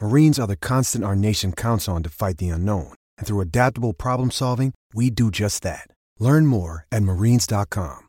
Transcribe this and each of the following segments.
Marines are the constant our nation counts on to fight the unknown. And through adaptable problem solving, we do just that. Learn more at marines.com.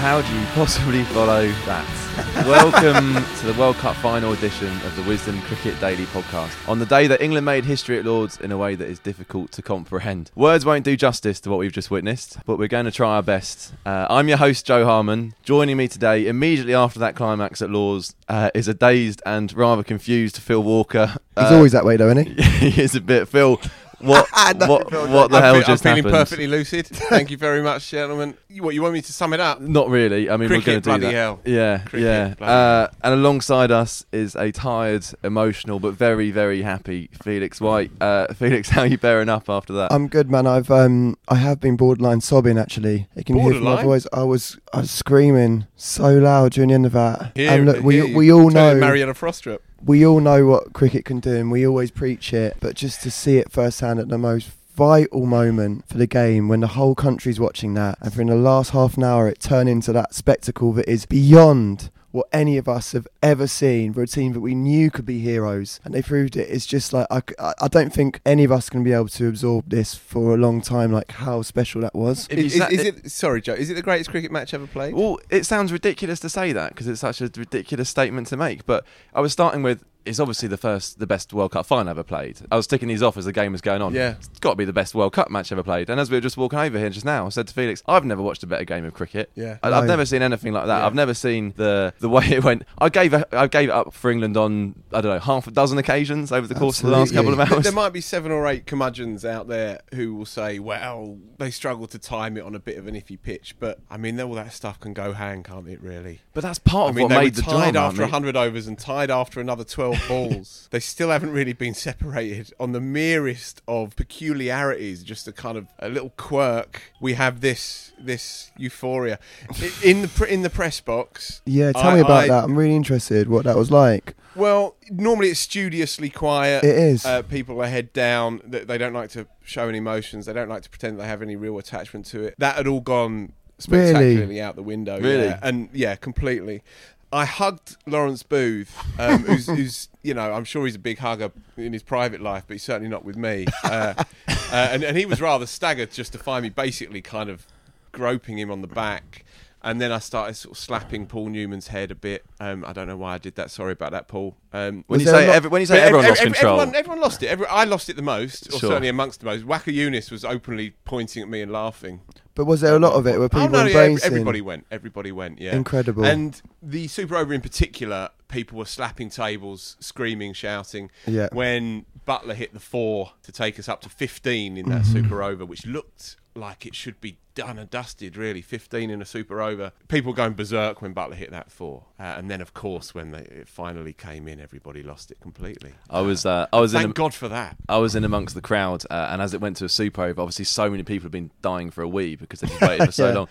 How do you possibly follow that? Welcome to the World Cup final edition of the Wisden Cricket Daily podcast. On the day that England made history at Lords in a way that is difficult to comprehend. Words won't do justice to what we've just witnessed, but we're going to try our best. Uh, I'm your host, Jo Harman. Joining me today, immediately after that climax at Lords, uh, is a dazed and rather confused Phil Walker. He's Uh, always that way, though, isn't he? he is a bit. Phil, what, No, what, Phil, what the I'm hell fe- I'm just feeling happened? perfectly lucid. Thank you very much, gentlemen. You, what you want me to sum it up? Not really. I mean, Cricket, we're going to do bloody that. hell. Yeah, Cricket, yeah. bloody Uh, and alongside us is a tired, emotional, but very, very happy Felix White. Uh, Felix, how are you bearing up after that? I'm good, man. I've um, I have been borderline sobbing actually. You can hear from my voice. I was, I was screaming so loud during the end of that. Here, and look, we here, we all turn know, Mariana Frostrup. We all know what cricket can do, and we always preach it. But just to see it firsthand at the most vital moment for the game when the whole country's watching that and for in the last half an hour it turn into that spectacle that is beyond what any of us have ever seen for a team that we knew could be heroes and they proved it it's just like I, I don't think any of us can be able to absorb this for a long time like how special that was If you Is, sa- is it? Sorry, Jo. Is it the greatest cricket match ever played? Well, it sounds ridiculous to say that because it's such a ridiculous statement to make. But I was starting with it's obviously the first, the best World Cup final I ever played. I was ticking these off as the game was going on. Yeah. it's got to be the best World Cup match ever played. And as we were just walking over here just now, I said to Felix, "I've never watched a better game of cricket. Yeah. I, I've No. never seen anything like that. Yeah. I've never seen the the way it went. I gave it, I gave it up for England on I don't know half a dozen occasions over the course of the last couple of hours. There might be seven or eight curmudgeons out there who will say, "Well, they struggled to time it on a bit of an iffy pitch," but I mean, all that stuff can go hand, can't it? Really? but that's part I of mean, what they made were the tied drama. after mate. 100 overs and tied after another 12 balls. they still haven't really been separated on the merest of peculiarities, just a kind of a little quirk. We have this this euphoria in the in the press box. yeah tell I- me about I- that i'm really interested what that was like Well, normally it's studiously quiet. It is. Uh, people are head down. They they don't like to show any emotions. They don't like to pretend they have any real attachment to it. That had all gone spectacularly out the window. Really? yeah. and yeah, completely. I hugged Lawrence Booth, um, who's, who's you know I'm sure he's a big hugger in his private life, but he's certainly not with me. Uh, uh, and, and he was rather staggered just to find me basically kind of groping him on the back. And then I started sort of slapping Paul Newman's head a bit. Um, I don't know why I did that. Sorry about that, Paul. Um, when you say lot- every, when you say but everyone ev- lost ev- control, Everyone, everyone lost it. Every, I lost it the most, or Sure. certainly amongst the most. Waqar Younis was openly pointing at me and laughing. but was there a lot of it where people oh no, yeah, everybody went. Everybody went. Yeah, Incredible. And the Super Over in particular, people were slapping tables, screaming, shouting. Yeah. When Buttler hit the four to take us up to fifteen in that Mm-hmm. Super Over, which looked like it should be done and dusted. Really, fifteen in a Super Over. People going berserk when Buttler hit that four, uh, and then of course when they, it finally came in, everybody lost it completely. I was uh, I was in Thank a, God for that. I was in amongst the crowd, uh, and as it went to a super over, obviously so many people have been dying for a wee because they've waited for so Yeah. long.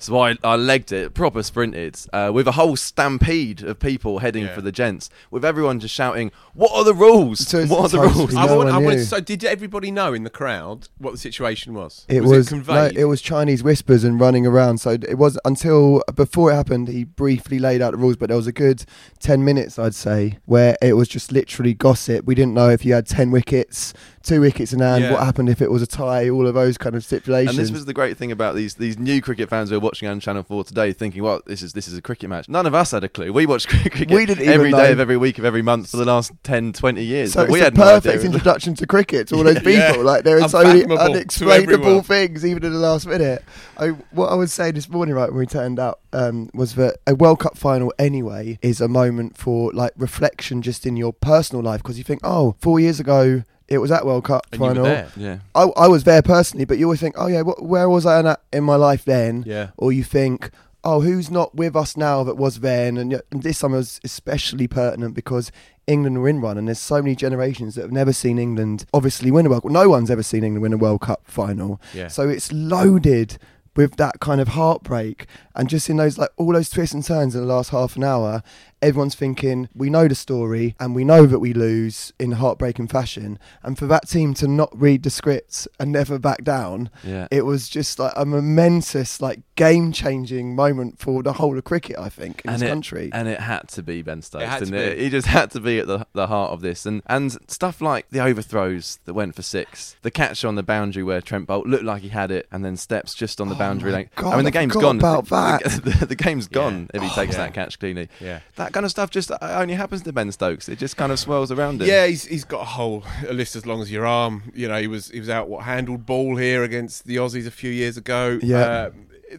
So I, I legged it, proper sprinted, uh, with a whole stampede of people heading Yeah. for the gents, with everyone just shouting, "What are the rules? So what are the totally rules?" I want, I want, so did everybody know in the crowd what the situation was? It was, was, it no, conveyed. it was Chinese whispers and running around. So it was until before it happened, he briefly laid out the rules, but there was a good ten minutes, I'd say, where it was just literally gossip. We didn't know if you had ten wickets, two wickets in hand, Yeah. what happened if it was a tie, all of those kind of stipulations. And this was the great thing about these these new cricket fans who are watching on Channel Four today, thinking, "Well, this is this is a cricket match." None of us had a clue. We watched cricket We didn't every day know. of every week of every month for the last 10, 20 years. so but it's we the had perfect idea. introduction to cricket to all those people. Yeah. Like there are so many unexplainable things, even in the last minute. I, what I would say this morning, right when we turned out, um, was that a World Cup final anyway is a moment for like reflection, just in your personal life, because you think, oh, four years ago it was that World Cup and you final. were there. yeah. I, I was there personally, but you always think, oh yeah, wh- where was I in, that, in my life then? Yeah. Or you think, oh, who's not with us now that was then? And, yet- and this summer was especially pertinent because England were in one, and there's so many generations that have never seen England obviously win a World Cup. No one's ever seen England win a World Cup final. Yeah. So it's loaded with that kind of heartbreak, and just in those like all those twists and turns in the last half an hour, everyone's thinking we know the story and we know that we lose in heartbreaking fashion, and for that team to not read the scripts and never back down, Yeah. it was just like a momentous, like game changing moment for the whole of cricket. I think in and this it, country. And it had to be Ben Stokes, It didn't it? be. He just had to be at the, the heart of this. And and stuff like the overthrows that went for six, the catch on the boundary where Trent Boult looked like he had it and then steps just on the oh boundary Oh my lane. God, I mean, the I game's forgot gone. about The- that. The, the, the game's gone if he takes yeah. that catch cleanly. Yeah. That kind of stuff just uh, only happens to Ben Stokes. It just kind of swirls around him. Yeah, he's, he's got a whole a list as long as your arm. You know, he was he was out what handled ball here against the Aussies a few years ago. Yeah. Uh,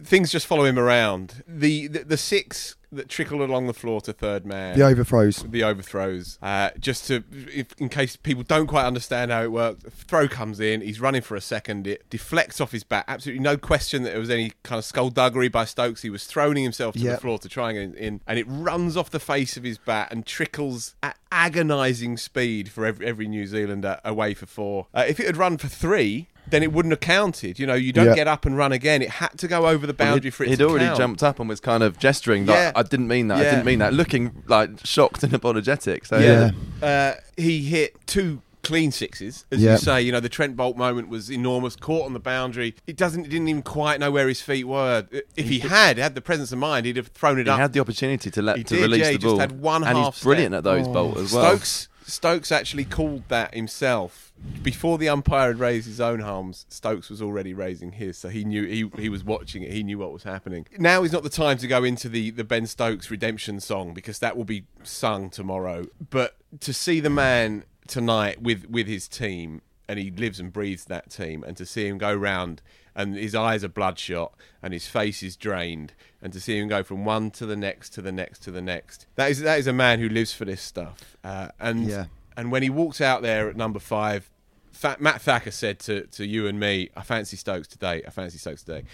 things just follow him around. The, the the six that trickle along the floor to third man. the overthrows. the overthrows. Uh, just to, if, in case people don't quite understand how it works, throw comes in. He's running for a second. It deflects off his bat. Absolutely no question that there was any kind of skullduggery by Stokes. He was throwing himself to Yeah. the floor to try and get in, and it runs off the face of his bat and trickles at agonising speed for every, every New Zealander away for four. Uh, if it had run for three. Then it wouldn't have counted. You know, you don't Yeah. get up and run again. It had to go over the Well, boundary he'd, for it he'd already count. jumped up and was kind of gesturing like Yeah. I didn't mean that. I didn't mean that. Looking like shocked and apologetic. So Yeah. Uh, he hit two clean sixes, as Yeah. you say. You know, the Trent Boult moment was enormous, caught on the boundary. It doesn't, he didn't even quite know where his feet were. If he had had the presence of mind, he'd have thrown it he up. He had the opportunity to let He to did, release yeah, the he just had one and half he's brilliant at those Oh. Boult as well. Stokes Stokes actually called that himself before the umpire had raised his own arms. Stokes was already raising his, so he knew he he was watching it. He knew what was happening. Now is not the time to go into the the Ben Stokes redemption song because that will be sung tomorrow. But to see the man tonight with with his team and he lives and breathes that team and to see him go round and his eyes are bloodshot and his face is drained and to see him go from one to the next to the next to the next that is that is a man who lives for this stuff uh, and Yeah. and when he walked out there at number five Matt Thacker said to, to you and me, I fancy Stokes today. I fancy Stokes today.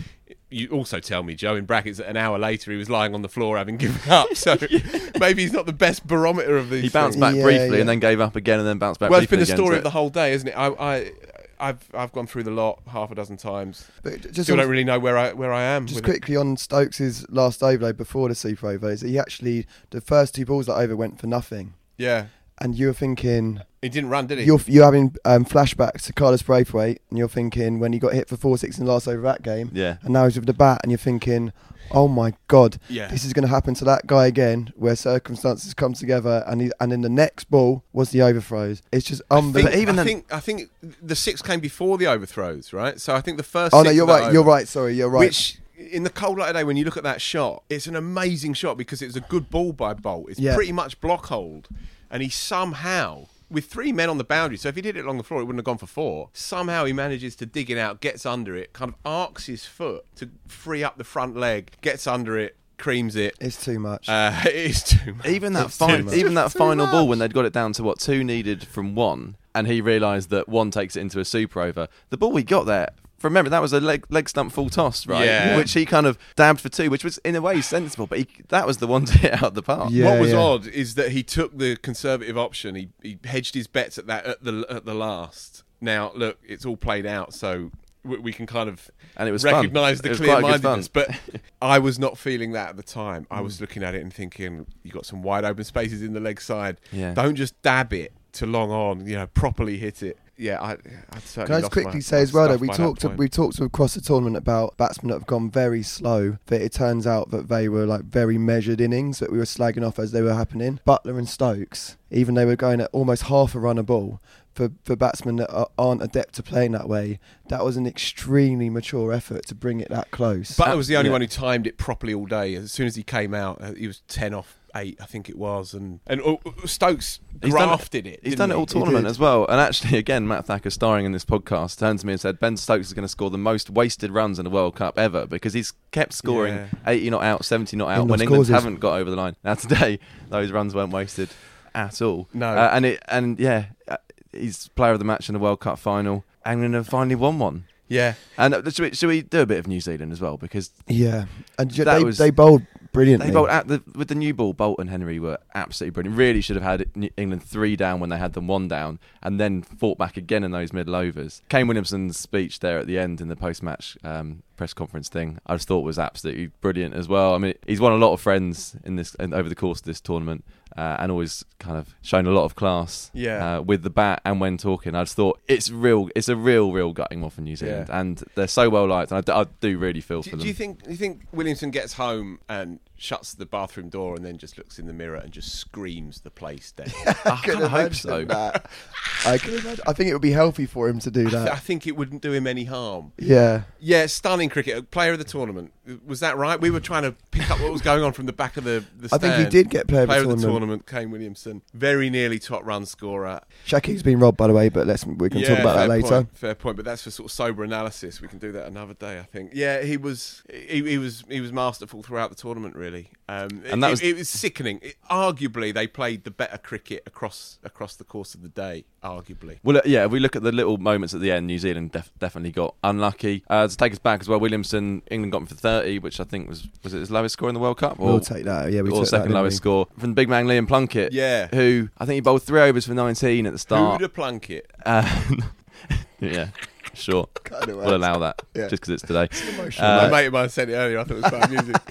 You also tell me, Jo, in brackets, that an hour later he was lying on the floor having given up. So maybe he's not the best barometer of these. He bounced things. back Yeah, briefly yeah. and then gave up again and then bounced back Well, it's briefly been the story so of the whole day, isn't it? I, I, I've, I've gone through the lot half a dozen times. But just Still on- don't really know where I, where I am. Just with it. quickly on Stokes' last overload before the super over is he actually the first two balls that over went for nothing, Yeah, and you're thinking he didn't run, did he? you're you're having um, flashbacks to Carlos Brathwaite, and you're thinking when he got hit for four six in the last over of that game, Yeah. and now he's with the bat, and you're thinking, oh my god, Yeah. this is going to happen to that guy again, where circumstances come together, and he, and in the next ball was the overthrows. It's just I think, unbelievable. even I then- think I think the six came before the overthrows, right? So I think the first. Oh no, you're of that right. You're right. Sorry, you're right. Which in the cold light of day, when you look at that shot, it's an amazing shot because it's a good ball by Boult. It's Yeah. pretty much block hole, and he somehow. With three men on the boundary, so if he did it along the floor, it wouldn't have gone for four. Somehow he manages to dig it out, gets under it, kind of arcs his foot to free up the front leg, gets under it, creams it. it's too much. Uh, it is too much. Even that It's too fin- much. even that Too final ball when they'd got it down to what two needed from one, and he realised that one takes it into a super over. The ball we got there. From memory, that was a leg leg stump full toss, right? Yeah. Which he kind of dabbed for two, which was in a way sensible, but he, that was the one to hit out the park. Yeah. what was odd is that he took the conservative option. He, he hedged his bets at that at the at the last. Now look, it's all played out, so we, we can kind of And it was fun. recognise It the was quite good fun. clear-mindedness. But I was not feeling that at the time. I Mm. was looking at it and thinking, you got some wide open spaces in the leg side. Yeah. Don't just dab it to long on. You know, properly hit it. Yeah, I, I'd certainly Can I just quickly my- say as well, though, we that talked point. we talked across the tournament about batsmen that have gone very slow. But it turns out that they were like very measured innings that we were slagging off as they were happening. Buttler and Stokes, even they were going at almost half a run a ball. For, for batsmen that are, aren't adept to playing that way, that was an extremely mature effort to bring it that close. Buttler was the only Yeah. one who timed it properly all day. As soon as he came out, uh, he was ten off eight, I think it was, and and uh, Stokes He's done it- grafted it. He's done it all tournament as well. And actually, again, Matt Thacker, starring in this podcast, turned to me and said Ben Stokes is going to score the most wasted runs in the World Cup ever because he's kept scoring Yeah. 80 not out, 70 not out In when England causes. haven't got over the line. Now today, those runs weren't wasted at all. No. Uh, and it and yeah, he's player of the match in the World Cup final. England have finally won one. Yeah, And uh, should we, should we do a bit of New Zealand as well? Because yeah, and That they was- they bowled brilliantly. They bowled at the, with the new ball. Boult and Henry were absolutely brilliant. Really should have had England three down when they had them one down, and then fought back again in those middle overs. Kane Williamson's speech there at the end in the post-match um, press conference thing, I just thought was absolutely brilliant as well. I mean, he's won a lot of friends in this in, over the course of this tournament. Uh, and always kind of shown a lot of class Yeah. uh, with the bat and when talking. I just thought it's real, it's a real, real gutting one for New Zealand, Yeah. and they're so well liked. And I, d- I do really feel Do, for them. do you think? Do you think Williamson gets home and shuts the bathroom door and then just looks in the mirror and just screams the place down? I kind hope so. that. I can imagine. I think it would be healthy for him to do I, th- I think it wouldn't do him any harm. Yeah. Yeah, stunning cricket. Uh, player of the tournament. Was that right? We were trying to pick up what was going on from the back of the, the I think he did get player of the of the tournament. Kane Williamson. Very nearly top run scorer. Shakib's been robbed, by the way, but let's we can yeah, talk about that later. Point, fair point, but that's for sort of sober analysis. We can do that another day, I think. Yeah, he was he, he was he was masterful throughout the tournament, really. Um, And that it, was- it was sickening. It, arguably, they played the better cricket across across the course of the day. Arguably, Well, uh, yeah, if we look at the little moments at the end, New Zealand def- definitely got unlucky. Uh, to take us back as well, Williamson, England got him for 30, which I think was was it his lowest score in the World Cup? Or, We'll take that. Yeah, we or took second that, lowest we? score from the big man Liam Plunkett. Yeah. Who, I think he bowled three overs for 19 at the start. who'd Plunkett? Uh, yeah, sure. Kinda We'll allow that Yeah. just because it's today. Emotional, Uh, My mate of mine sent it earlier. I thought it was quite amusing.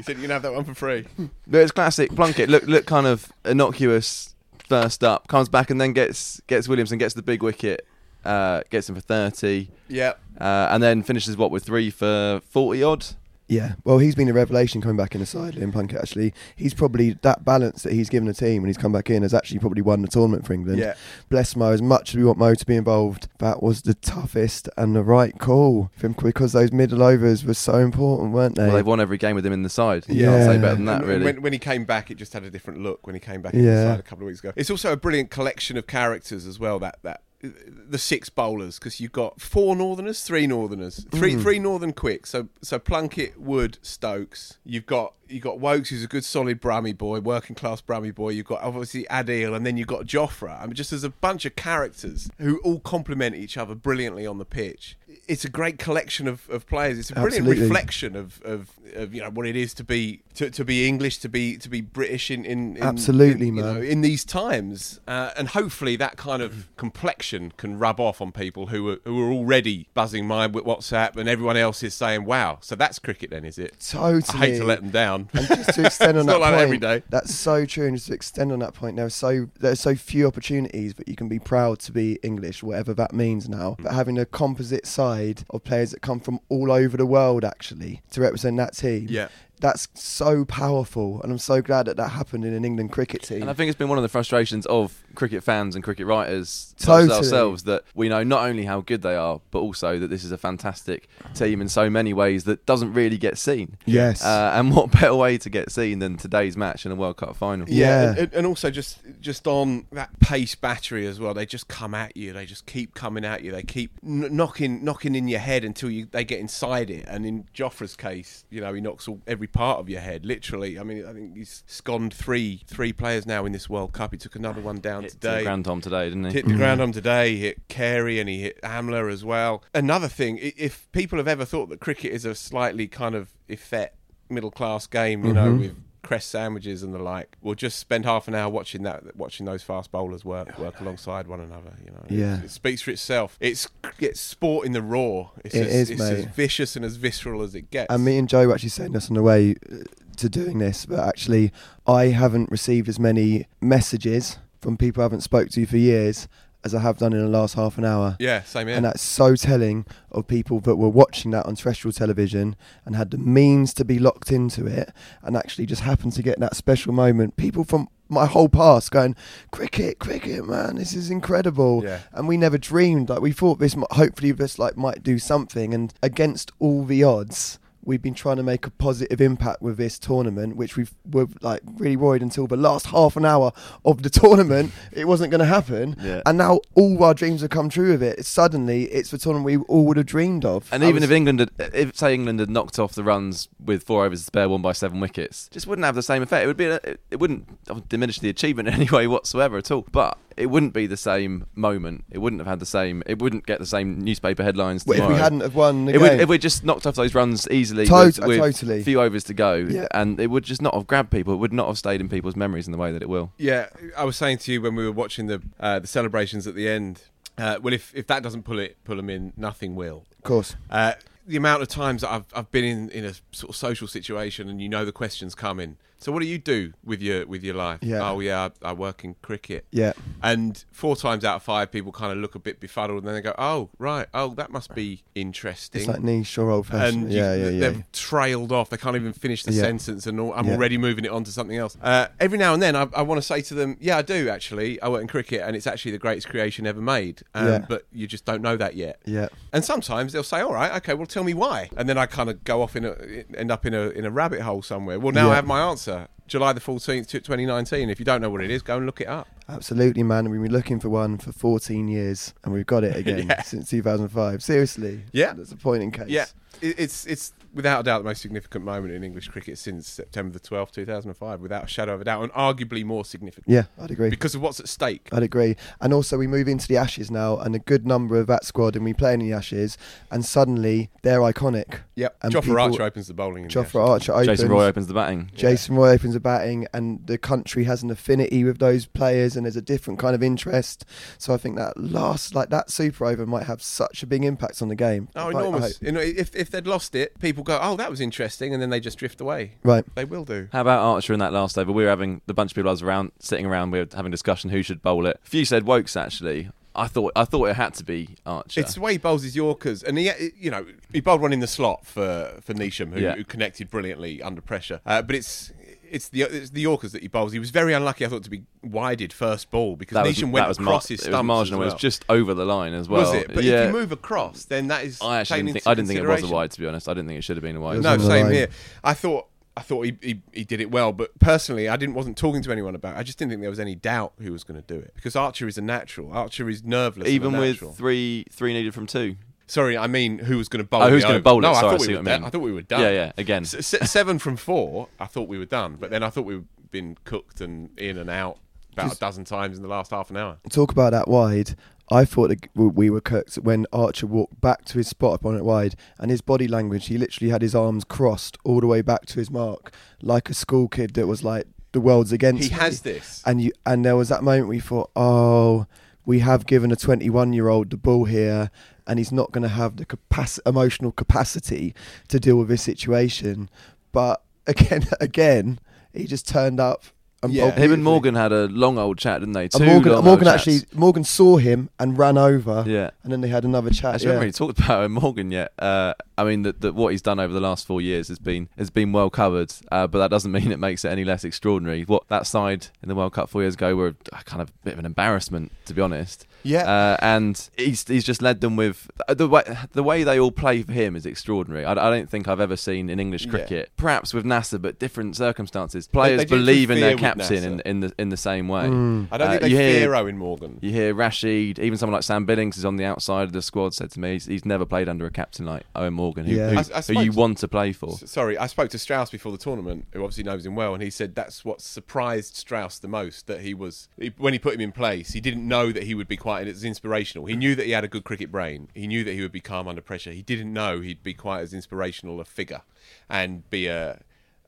he said you can have that one for free. No, it's classic. Plunkett look look kind of innocuous first up, comes back and then gets gets Williamson gets the big wicket, uh, gets him for 30, Yeah, uh, and then finishes what with three for 40 odd. Yeah, well, he's been a revelation coming back in the side, Liam Plunkett. Actually, he's probably that balance that he's given the team when he's come back in has actually probably won the tournament for England. yeah. Bless Mo, as much as we want Mo to be involved, that was the toughest and the right call for him because those middle overs were so important, weren't they? Well, they've won every game with him in the side. Yeah. can't say better than that, really. When, when he came back, it just had a different look. When he came back in Yeah. the side a couple of weeks ago, it's also a brilliant collection of characters as well. That that the six bowlers because you've got four Northerners, three Northerners, three Mm. three Northern quicks. So so Plunkett, Wood, Stokes. You've got you got Woakes, who's a good solid Brummy boy, working class Brummy boy. You've got obviously Adil, and then you've got Jofra. I mean, just as a bunch of characters who all complement each other brilliantly on the pitch. It's a great collection of, of players. It's a brilliant Absolutely. reflection of, of, of you know what it is to be to, to be English, to be to be British in in, in Absolutely, in, you man. know, in these times, uh, and hopefully that kind of complexion can rub off on people who are who are already buzzing mind with WhatsApp, and everyone else is saying, "Wow, so that's cricket then, is it?" totally. I hate to let them down. And just to extend on It's that not like point, every day. that's so true. And just to extend on that point, there are so there are so few opportunities that you can be proud to be English, whatever that means now. Mm. But having a composite side of players that come from all over the world actually to represent that team, Yeah. That's so powerful. And I'm so glad that that happened in an England cricket team. And I think it's been one of the frustrations of cricket fans and cricket writers such Totally. ourselves that we know not only how good they are, but also that this is a fantastic team in so many ways that doesn't really get seen. yes. Uh, and what better way to get seen than today's match in a World Cup final? Yeah. and, and also just just on that pace battery as well. They just come at you. They just keep coming at you. They keep n- knocking knocking in your head until you they get inside it. And in Jofra's case, you know, he knocks all, every part of your head, literally. I mean, I think he's sconned three three players now in this World Cup. He took another one down today. Hit today. Grandhomme today, didn't he? hit the mm. ground on today. He hit Carey and he hit Amla as well. Another thing, if people have ever thought that cricket is a slightly kind of effete middle class game, you know, mm-hmm. with crest sandwiches and the like, We'll just spend half an hour watching that, watching those fast bowlers work work alongside one another. You know, Yeah. it, it speaks for itself. It's it's sport in the raw. It's, It as, is, it's as mate. vicious and as visceral as it gets. And me and Jo were actually saying this on the way uh, to doing this, but actually, I haven't received as many messages from people I haven't spoke to for years as I have done in the last half an hour. yeah, same here. And that's so telling of people that were watching that on terrestrial television and had the means to be locked into it and actually just happened to get that special moment. People from my whole past going, cricket, cricket, man, this is incredible. Yeah. And we never dreamed, like, we thought this, hopefully, this, like, might do something. And against all the odds, we've been trying to make a positive impact with this tournament, which we've were like really worried until the last half an hour of the tournament it wasn't going to happen. Yeah. And now all our dreams have come true with it. Suddenly, it's the tournament we all would have dreamed of. And I even was- if England, had, if say England had knocked off the runs with four overs to spare, one by seven wickets, just wouldn't have the same effect. It would be, a, it wouldn't diminish the achievement in any way whatsoever at all. But it wouldn't be the same moment. It wouldn't have had the same. It wouldn't get the same newspaper headlines. Well, if we hadn't have won the It would, game, if we just knocked off those runs easily Tot- with, with totally. a few overs to go, Yeah. and it would just not have grabbed people. It would not have stayed in people's memories in the way that it will. Yeah, I was saying to you when we were watching the uh, the celebrations at the end. Uh, well, if if that doesn't pull it pull them in, nothing will. of course, Uh, the amount of times that I've I've been in, in a sort of social situation and you know the questions coming. So what do you do with your with your life? Yeah. Oh yeah, I, I work in cricket. yeah, And four times out of five, people kind of look a bit befuddled, and then they go, "Oh, right. Oh, that must be interesting." it's like niche or old fashioned. and you- Yeah, yeah, yeah. they've trailed off. They can't even finish the Yeah. sentence, and all, I'm Yeah. already moving it on to something else. Uh, every now and then, I, I want to say to them, "Yeah, I do actually. I work in cricket, and it's actually the greatest creation ever made." Um, Yeah. But you just don't know that yet. Yeah. And sometimes they'll say, "All right, okay, well, tell me why," and then I kind of go off in a end up in a in a rabbit hole somewhere. Well, now Yeah. I have my answer. July the fourteenth, twenty nineteen. If you don't know what it is, go and look it up. Absolutely, man. We've been looking for one for 14 years, and we've got it again Yeah. since 2005. Seriously, Yeah. that's a point in case. Yeah, it's it's without a doubt the most significant moment in English cricket since September the twelfth, two thousand and five, without a shadow of a doubt, and arguably more significant yeah, I'd agree. because of what's at stake. I'd agree. And also, we move into the Ashes now, and a good number of that squad, and we play in the Ashes, and suddenly they're iconic. Yep, And Jofra people- Archer opens the bowling. in the Archer opens. Jason Roy opens the batting. Jason Roy opens the batting, and the country has an affinity with those players, and there's a different kind of interest. So I think that last, like that super over, might have such a big impact on the game. Oh, I- I enormous! You know, if if they'd lost it, people go, "Oh, that was interesting," and then they just drift away. Right. They will do. How about Archer in that last over? We were having the bunch of people I was around, sitting around. We were having a discussion who should bowl it. A few said Woakes actually. I thought I thought it had to be Archer. It's the way he bowls his Yorkers, and he, you know, he bowled one in the slot for for Neesham, who, Yeah. who connected brilliantly under pressure. Uh, but it's it's the it's the Yorkers that he bowls. He was very unlucky, I thought, to be wided first ball because that was, Neesham that went was across mar- his It was stumps marginal. as It was just over the line as well. was it? But yeah. if you move across, then that is. I actually didn't think, I didn't think it was a wide. To be honest, I didn't think it should have been a wide. No, same line. here. I thought I thought he, he he did it well, but personally, I didn't wasn't talking to anyone about. it. I just didn't think there was any doubt who was going to do it because Archer is a natural. Archer is nerveless. Even with three three needed from two. Sorry, I mean who was going to bowl? Oh, who's gonna over. bowl it? No, I Sorry, I thought see we what were you done. mean. I thought we were done. Yeah, yeah. Again, S- s- seven from four, I thought we were done, but then I thought we'd been cooked and in and out about a dozen times in the last half an hour. talk about that wide. I thought we were cooked when Archer walked back to his spot upon it wide, and his body language. He literally had his arms crossed all the way back to his mark, like a school kid that was like, "The world's against him. He me." has this. And you, and there was that moment we thought, "Oh, we have given a 21-year-old the ball here, and he's not going to have the capac- emotional capacity to deal with this situation." But again, again, he just turned up. And Yeah. him and. Morgan had a long old chat, didn't they? Two And Morgan, long Morgan old actually, chats. Morgan saw him and ran over. Yeah. And then they had another chat. Actually, yeah. we haven't really talked about Morgan yet. Uh, I mean, that that what he's done over the last four years has been has been well covered, uh, but that doesn't mean it makes it any less extraordinary. What that side in the World Cup four years ago were a kind of a bit of an embarrassment, to be honest. Yeah. uh, and he's he's just led them with the way the way they all play for him is extraordinary. I, I don't think I've ever seen in English Yeah. cricket, perhaps with Nasser, but different circumstances. Players they do believe in their captain in, in the in the same way. Mm. I don't Uh, think they you hear- fear Eoin Morgan. You hear Rashid, even someone like Sam Billings is on the outside of the squad. Said to me, he's, he's never played under a captain like Eoin Morgan, who, Yeah. who, I- I who you to- want to play for. Sorry, I spoke to Strauss before the tournament, who obviously knows him well, and he said that's what surprised Strauss the most. That he was he, when he put him in place, he didn't know that he would be quite as inspirational. He knew that he had a good cricket brain. He knew that he would be calm under pressure. He didn't know he'd be quite as inspirational a figure and be a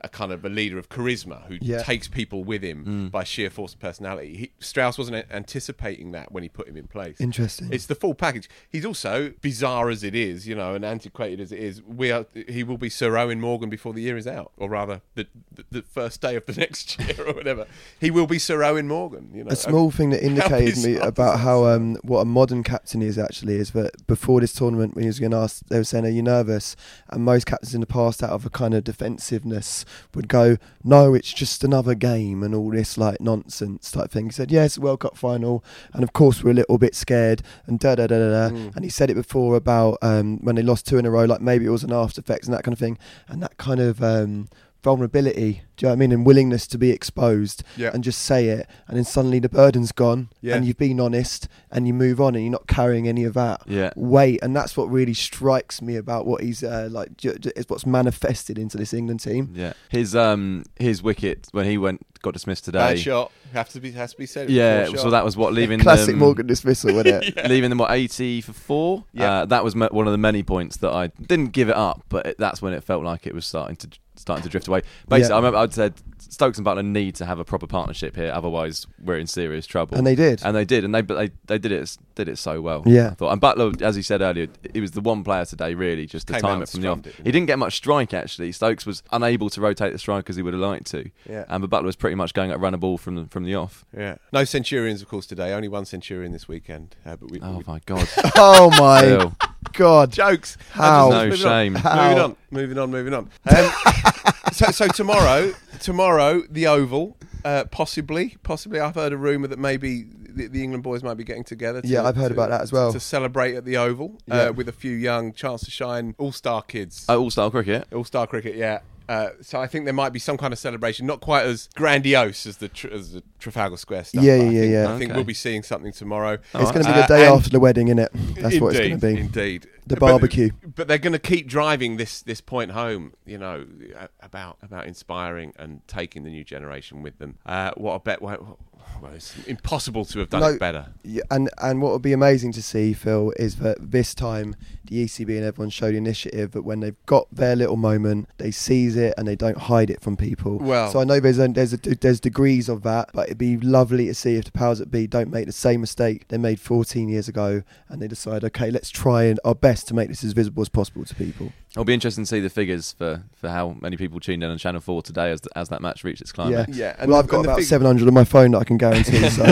a kind of a leader of charisma who Yeah. takes people with him by sheer force of personality. He, Strauss wasn't anticipating that when he put him in place. Interesting. It's the full package. He's also bizarre as it is, you know, and antiquated as it is. We are. He will be Sir Eoin Morgan before the year is out, or rather, the the, the first day of the next year, or whatever. He will be Sir Eoin Morgan. You know, a small thing that indicated me about how um, what a modern captain is actually is that before this tournament, when he was getting asked, they were saying, "Are you nervous?" And most captains in the past, out of a kind of defensiveness, would go, "No, it's just another game," and all this like nonsense type thing. He said, "Yes, World Cup final," and of course we're a little bit scared, and da da da da da. Mm. And he said it before about um, when they lost two in a row, like maybe it was an after effects and that kind of thing, and that kind of. Um, vulnerability do you know what I mean and willingness to be exposed Yeah. and just say it and then suddenly the burden's gone Yeah. and you've been honest and you move on and you're not carrying any of that Yeah. weight and that's what really strikes me about what he's uh, like ju- ju- is what's manifested into this England team Yeah, his um his wicket when he went got dismissed today. Bad shot. Have to be has to be said. It was a Yeah, so that was what leaving classic them, Morgan dismissal wasn't it leaving them what eighty for four. Yeah. uh, that was m- one of the many points that I didn't give it up, but it, that's when it felt like it was starting to starting to drift away. Basically, Yeah. I remember I'd said Stokes and Buttler need to have a proper partnership here, otherwise we're in serious trouble. and they did and they did, and they but they, they did it did it so well. Yeah. I thought. And Buttler, as he said earlier, he was the one player today really just to Came time it from the off. and strummed it, He didn't get much strike actually. Stokes was unable to rotate the strike as he would have liked to. Yeah. and but Buttler was pretty much going at run a ball from the, from the off. Yeah. No Centurions, of course, today. Only one Centurion this weekend. Uh, but we, Oh we- my god! oh my Phil. God jokes. How? No moving shame. On. How? Moving on. Moving on. Moving on. Um, so, so tomorrow, tomorrow, the Oval, uh, possibly, possibly. I've heard a rumor that maybe the, the England boys might be getting together. To, Yeah, I've heard to- about that as well. To celebrate at the Oval Yeah. uh, with a few young chance to shine All Star kids. Uh, All-star cricket. All Star cricket, yeah. Uh, so I think there might be some kind of celebration, not quite as grandiose as the tr- as the Trafalgar Square stuff. Yeah, but I yeah, think, yeah. I think Okay. we'll be seeing something tomorrow. it's going to be Uh, the day and- after the wedding isn't it that's what it's going to be Indeed. The barbecue. But, they're going to keep driving this this point home. You know about about inspiring and taking the new generation with them. Uh, what a bet! Well, well, it's impossible to have done No, it better. Yeah, and and what would be amazing to see, Phil, is that this time the ECB and everyone showed initiative. That when they've got their little moment, they seize it and they don't hide it from people. Well- so I know there's a, there's a, there's degrees of that, but it'd be lovely to see if the powers that be don't make the same mistake they made 14 years ago, and they decide, okay, let's try and our best to make this as visible as possible to people. It'll be interesting to see the figures for, for how many people tuned in on Channel Four today as as that match reached its climax. Yeah, and well, I've got and about fig- 700 on my phone that I can guarantee. So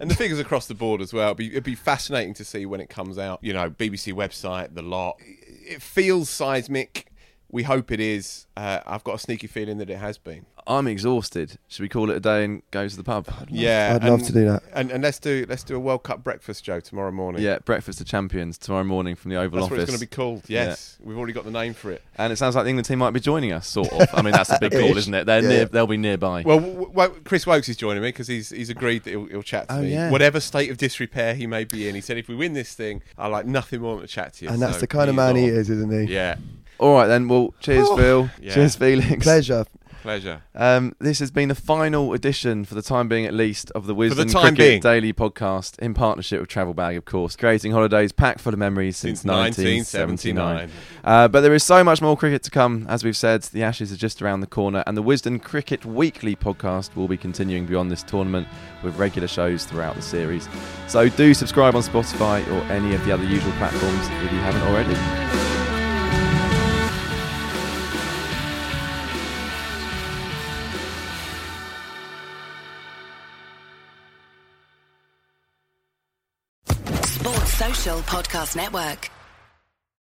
and the figures across the board as well. It'd be, it'd be fascinating to see when it comes out. You know, BBC website, the lot. It feels seismic. We hope it is. Uh, I've got a sneaky feeling that it has been. I'm exhausted. Should we call it a day and go to the pub? Yeah, I'd love to do that. And, and let's do let's do a World Cup breakfast, Jo, tomorrow morning. Yeah, breakfast of champions tomorrow morning from the Oval That's what it's going to be called. Yes, we've already got the name for it. And it sounds like the England team might be joining us, sort of. I mean, that's a big call, isn't it? They're Yeah. near, they'll be nearby. Well, w- w- Chris Woakes is joining me because he's he's agreed that he'll, he'll chat to Oh, me, yeah. whatever state of disrepair he may be in. He said, if we win this thing, I like nothing more than to chat to you. and that's the kind of he's man he is, isn't he? Yeah, All right then. Well, cheers, Oh. Phil. Yeah. Cheers, Felix. Pleasure. pleasure. Um, this has been the final edition, for the time being at least, of the Wisden time Cricket being. Daily podcast in partnership with Travel Bag, of course, creating holidays packed full of memories since, Since 1979. Uh, but there is so much more cricket to come. As we've said, the Ashes are just around the corner, and the Wisden Cricket Weekly podcast will be continuing beyond this tournament with regular shows throughout the series. So do subscribe on Spotify or any of the other usual platforms if you haven't already. Podcast Network.